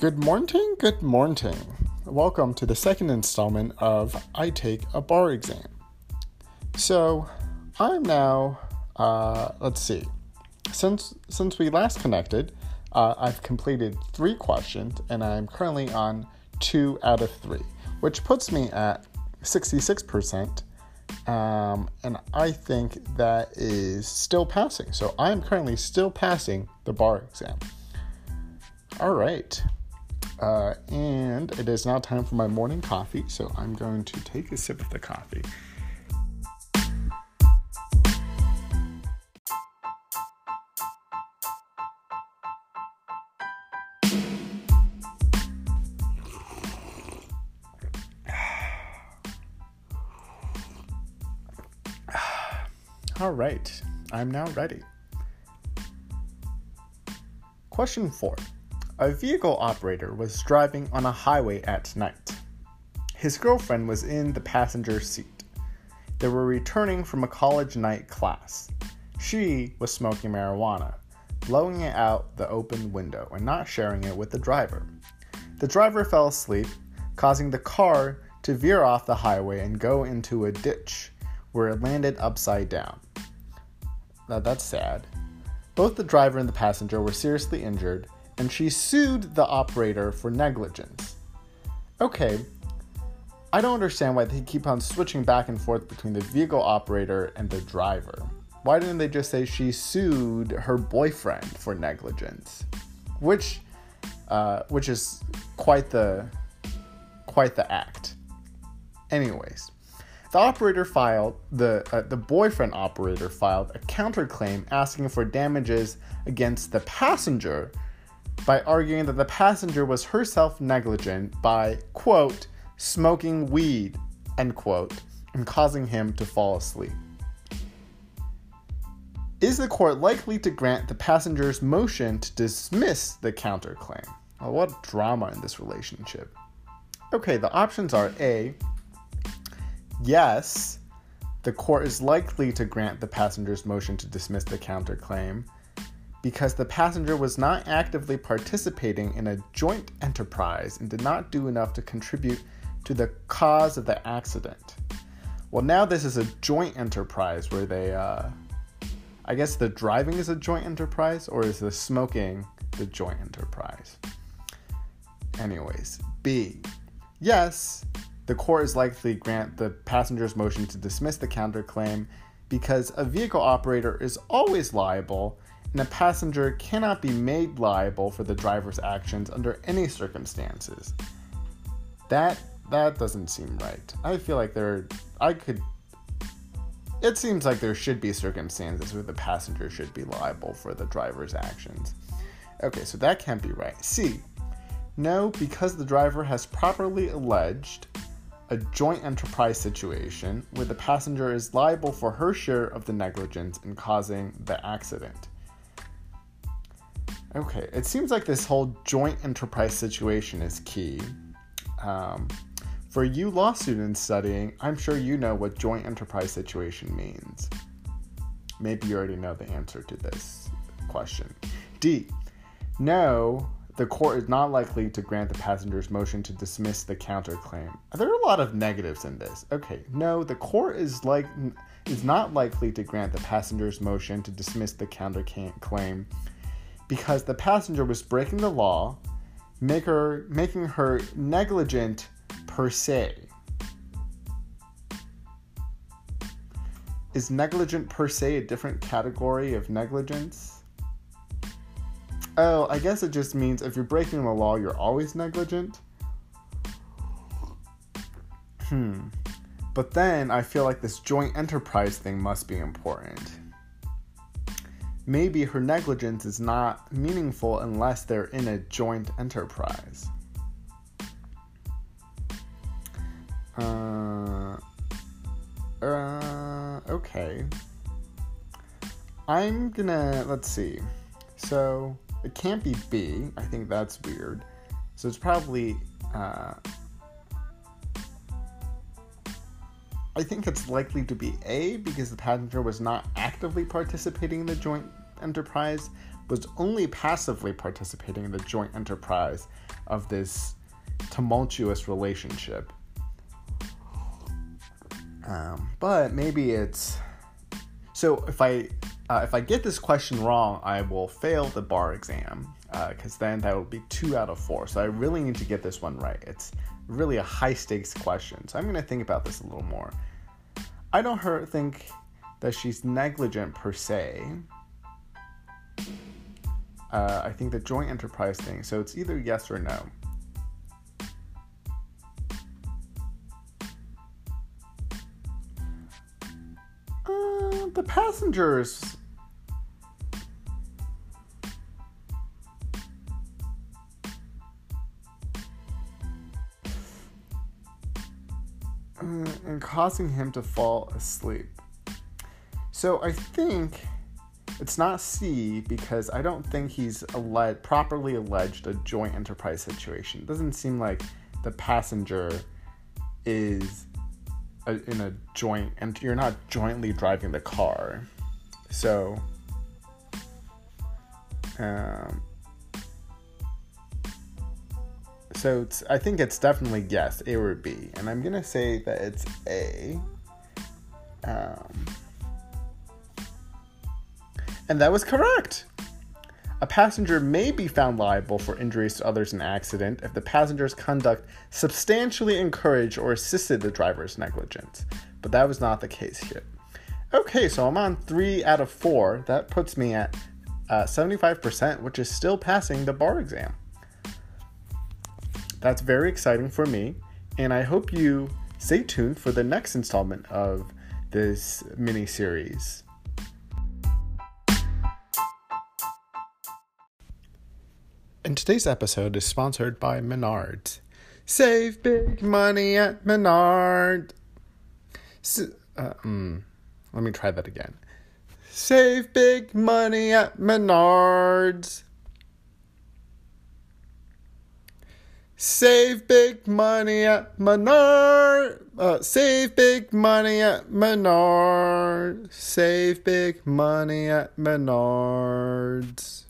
Good morning, good morning. Welcome to the second installment of I Take a Bar Exam. So, I'm now, uh, let's see, since since we last connected, uh, I've completed three questions and I'm currently on two out of three, which puts me at 66%. Um, and I think that is still passing. So I am currently still passing the bar exam. All right. Uh, and it is now time for my morning coffee, so I'm going to take a sip of the coffee. All right, I'm now ready. Question 4. A vehicle operator was driving on a highway at night. His girlfriend was in the passenger seat. They were returning from a college night class. She was smoking marijuana, blowing it out the open window and not sharing it with the driver. The driver fell asleep, causing the car to veer off the highway and go into a ditch where it landed upside down. Now that's sad. Both the driver and the passenger were seriously injured, and she sued the operator for negligence. Okay, I don't understand why they keep on switching back and forth between the vehicle operator and the driver. Why didn't they just say she sued her boyfriend for negligence? Which, uh, which is quite the, quite the act. Anyways, the operator filed the uh, the boyfriend operator filed a counterclaim asking for damages against the passenger by arguing that the passenger was herself negligent by quote smoking weed end quote and causing him to fall asleep. Is the court likely to grant the passenger's motion to dismiss the counterclaim? Well, what drama in this relationship? Okay, the options are A yes, the court is likely to grant the passenger's motion to dismiss the counterclaim because the passenger was not actively participating in a joint enterprise and did not do enough to contribute to the cause of the accident. Well, now this is a joint enterprise where they, uh, I guess the driving is a joint enterprise, or is the smoking the joint enterprise? Anyways, B. Yes, the court is likely to grant the passenger's motion to dismiss the counterclaim because a vehicle operator is always liable and a passenger cannot be made liable for the driver's actions under any circumstances. That that doesn't seem right. I feel like there I could it seems like there should be circumstances where the passenger should be liable for the driver's actions. Okay, so that can't be right. C. No, because the driver has properly alleged a joint enterprise situation where the passenger is liable for her share of the negligence in causing the accident. Okay, it seems like this whole joint enterprise situation is key. Um, for you law students studying, I'm sure you know what joint enterprise situation means. Maybe you already know the answer to this question. D. No, the court is not likely to grant the passenger's motion to dismiss the counterclaim. There are a lot of negatives in this. Okay, no, the court is like is not likely to grant the passenger's motion to dismiss the counterclaim because the passenger was breaking the law, make her, making her negligent per se. Is negligent per se a different category of negligence? Oh, I guess it just means if you're breaking the law, you're always negligent. Hmm. But then I feel like this joint enterprise thing must be important. Maybe her negligence is not meaningful unless they're in a joint enterprise. Uh, uh, okay. I'm gonna, let's see. So, it can't be B. I think that's weird. So it's probably. Uh, I think it's likely to be A because the passenger was not actively participating in the joint enterprise, was only passively participating in the joint enterprise of this tumultuous relationship. Um, but maybe it's so if I uh, if I get this question wrong, I will fail the bar exam because uh, then that would be two out of four. So I really need to get this one right. It's really a high stakes question. So I'm going to think about this a little more. I don't her think that she's negligent per se. Uh, I think the joint enterprise thing. So it's either yes or no. Uh, the passengers and causing him to fall asleep. So I think it's not C because I don't think he's alleged, properly alleged a joint enterprise situation. It doesn't seem like the passenger is a, in a joint and you're not jointly driving the car. So um, so I think it's definitely yes, A or B, and I'm gonna say that it's A. Um, and that was correct. A passenger may be found liable for injuries to others in an accident if the passenger's conduct substantially encouraged or assisted the driver's negligence, but that was not the case here. Okay, so I'm on three out of four. That puts me at uh, 75%, which is still passing the bar exam. That's very exciting for me, and I hope you stay tuned for the next installment of this mini series. And today's episode is sponsored by Menards. Save big money at Menard. uh, mm, let me try that again. Save big money at Menards. Save big money at Menard. Uh, save big money at Menard. Save big money at Menards.